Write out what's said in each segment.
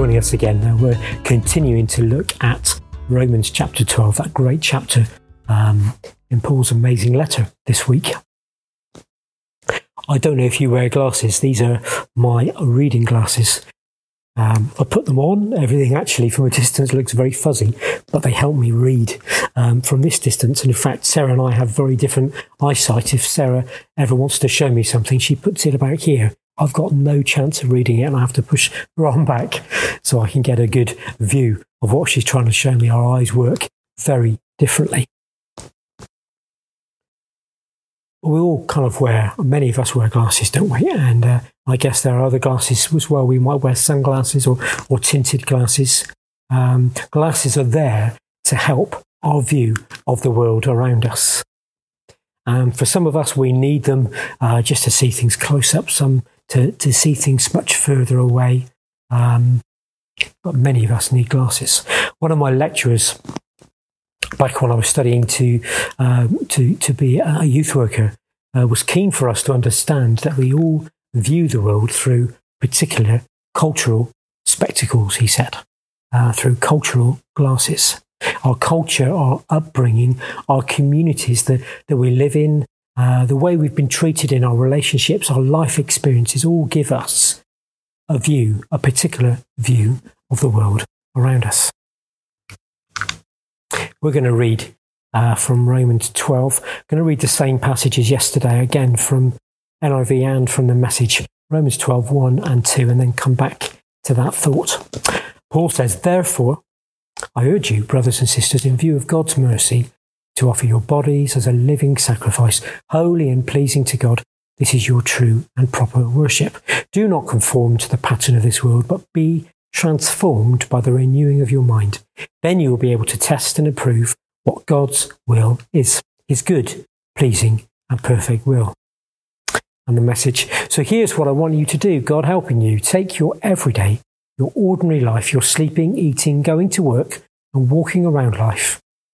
joining us again. Now we're continuing to look at Romans chapter 12, that great chapter um, in Paul's amazing letter this week. I don't know if you wear glasses. These are my reading glasses. Um, I put them on. Everything actually from a distance looks very fuzzy, but they help me read um, from this distance. And in fact, Sarah and I have very different eyesight. If Sarah ever wants to show me something, she puts it about here. I've got no chance of reading it and I have to push her arm back so I can get a good view of what she's trying to show me. Our eyes work very differently. We all kind of wear, many of us wear glasses, don't we? And uh, I guess there are other glasses as well. We might wear sunglasses or, or tinted glasses. Um, glasses are there to help our view of the world around us. Um, for some of us, we need them uh, just to see things close up. Some to, to see things much further away. Um, but many of us need glasses. One of my lecturers, back when I was studying to um, to to be a youth worker, uh, was keen for us to understand that we all view the world through particular cultural spectacles. He said, uh, through cultural glasses. Our culture, our upbringing, our communities that, that we live in, uh, the way we've been treated in our relationships, our life experiences all give us a view, a particular view of the world around us. We're going to read uh, from Romans 12. I'm going to read the same passage as yesterday, again from NIV and from the message, Romans 12, 1 and 2, and then come back to that thought. Paul says, Therefore, I urge you, brothers and sisters, in view of God's mercy, to offer your bodies as a living sacrifice, holy and pleasing to God. This is your true and proper worship. Do not conform to the pattern of this world, but be transformed by the renewing of your mind. Then you will be able to test and approve what God's will is, his good, pleasing, and perfect will. And the message. So here's what I want you to do God helping you. Take your everyday, your ordinary life, your sleeping, eating, going to work, and walking around life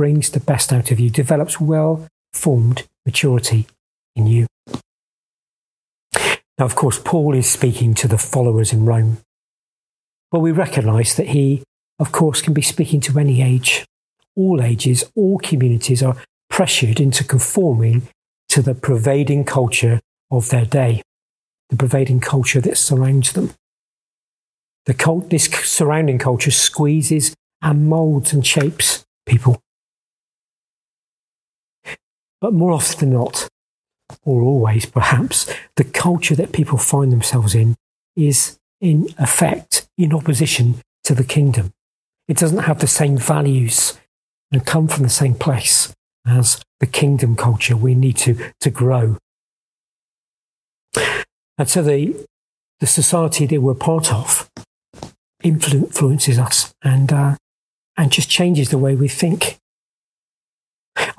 brings the best out of you, develops well formed maturity in you. Now, of course, Paul is speaking to the followers in Rome. But we recognize that he, of course, can be speaking to any age. All ages, all communities are pressured into conforming to the pervading culture of their day, the pervading culture that surrounds them. The cult, this surrounding culture squeezes and molds and shapes people. But more often than not, or always perhaps, the culture that people find themselves in is in effect in opposition to the kingdom. It doesn't have the same values and come from the same place as the kingdom culture we need to, to grow. And so the, the society that we're part of influences us and, uh, and just changes the way we think.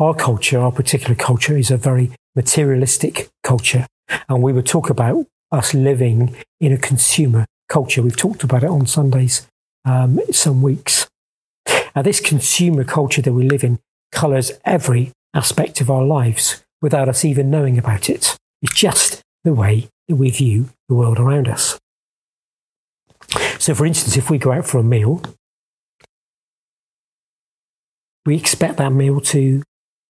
Our culture, our particular culture, is a very materialistic culture. And we would talk about us living in a consumer culture. We've talked about it on Sundays um, some weeks. Now, this consumer culture that we live in colours every aspect of our lives without us even knowing about it. It's just the way that we view the world around us. So, for instance, if we go out for a meal, we expect that meal to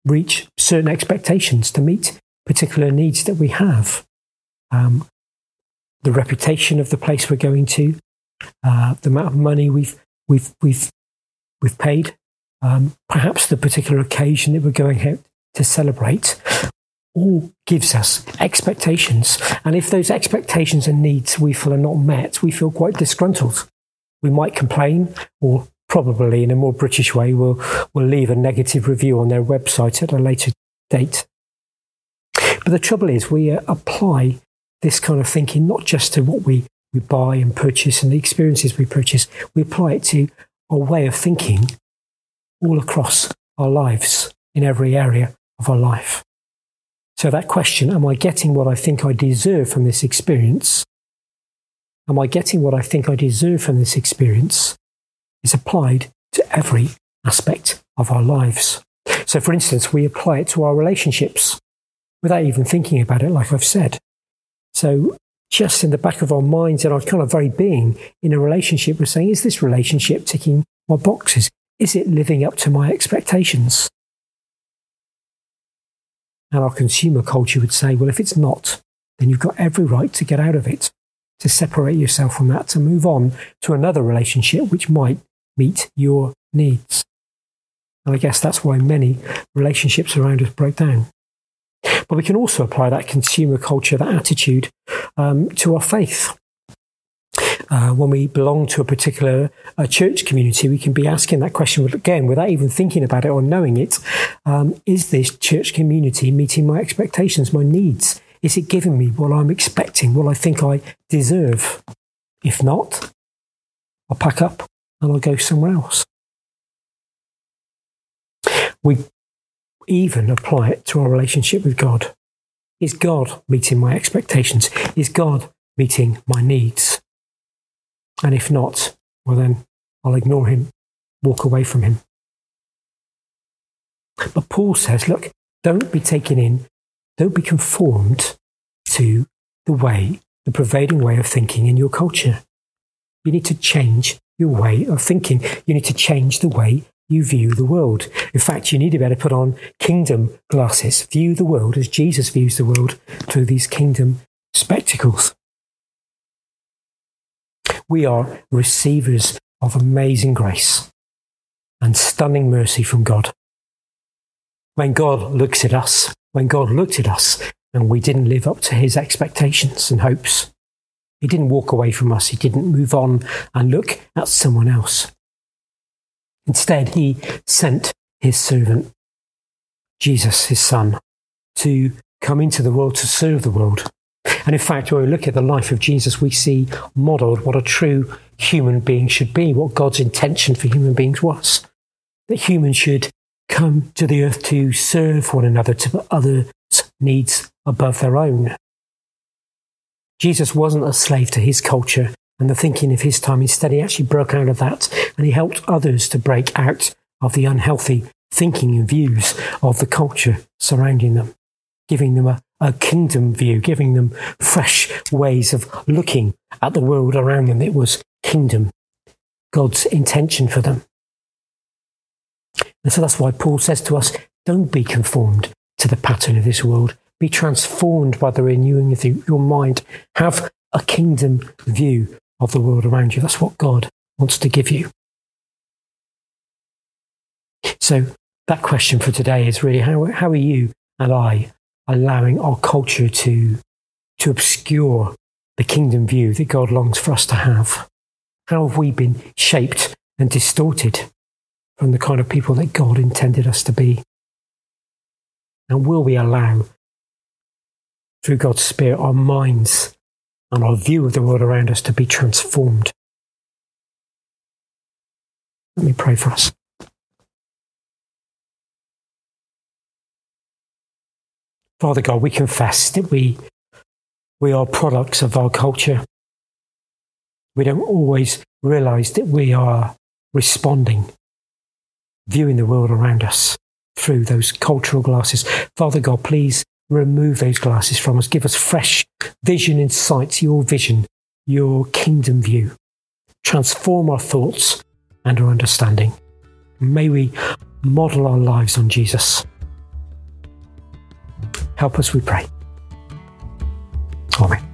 reach certain expectations, to meet particular needs that we have. Um, the reputation of the place we're going to, uh, the amount of money we've we've we've we've paid, um, perhaps the particular occasion that we're going out to celebrate, all gives us expectations. And if those expectations and needs we feel are not met, we feel quite disgruntled. We might complain or probably in a more British way, will, will leave a negative review on their website at a later date. But the trouble is, we uh, apply this kind of thinking not just to what we we buy and purchase and the experiences we purchase, we apply it to our way of thinking all across our lives in every area of our life. So, that question, am I getting what I think I deserve from this experience? Am I getting what I think I deserve from this experience? Is applied to every aspect of our lives. So, for instance, we apply it to our relationships without even thinking about it, like I've said. So, just in the back of our minds and our kind of very being in a relationship, we're saying, is this relationship ticking my boxes? Is it living up to my expectations? And our consumer culture would say, well, if it's not, then you've got every right to get out of it, to separate yourself from that, to move on to another relationship which might meet your needs. And I guess that's why many relationships around us break down. But we can also apply that consumer culture, that attitude, um, to our faith. Uh, when we belong to a particular uh, church community, we can be asking that question again without even thinking about it or knowing it. Um, is this church community meeting my expectations, my needs? Is it giving me what I'm expecting, what I think I deserve? If not, I'll pack up and I'll go somewhere else. We even apply it to our relationship with God. Is God meeting my expectations? Is God meeting my needs? And if not, well, then I'll ignore him, walk away from him. But Paul says, look, don't be taken in, don't be conformed to the way, the prevailing way of thinking in your culture. You need to change your way of thinking. You need to change the way you view the world. In fact, you need to be able to put on kingdom glasses, view the world as Jesus views the world through these kingdom spectacles. We are receivers of amazing grace and stunning mercy from God. When God looks at us, when God looked at us and we didn't live up to his expectations and hopes, he didn't walk away from us. He didn't move on and look at someone else. Instead, he sent his servant, Jesus, his son, to come into the world to serve the world. And in fact, when we look at the life of Jesus, we see modeled what a true human being should be, what God's intention for human beings was. That humans should come to the earth to serve one another, to put others' needs above their own. Jesus wasn't a slave to his culture and the thinking of his time. Instead, he actually broke out of that and he helped others to break out of the unhealthy thinking and views of the culture surrounding them, giving them a, a kingdom view, giving them fresh ways of looking at the world around them. It was kingdom, God's intention for them. And so that's why Paul says to us don't be conformed to the pattern of this world. Be transformed by the renewing of your mind. Have a kingdom view of the world around you. That's what God wants to give you. So, that question for today is really how, how are you and I allowing our culture to, to obscure the kingdom view that God longs for us to have? How have we been shaped and distorted from the kind of people that God intended us to be? And will we allow, through God's Spirit, our minds and our view of the world around us to be transformed. Let me pray for us. Father God, we confess that we, we are products of our culture. We don't always realize that we are responding, viewing the world around us through those cultural glasses. Father God, please remove those glasses from us. Give us fresh vision, insight, your vision, your kingdom view. Transform our thoughts and our understanding. May we model our lives on Jesus. Help us, we pray. Amen.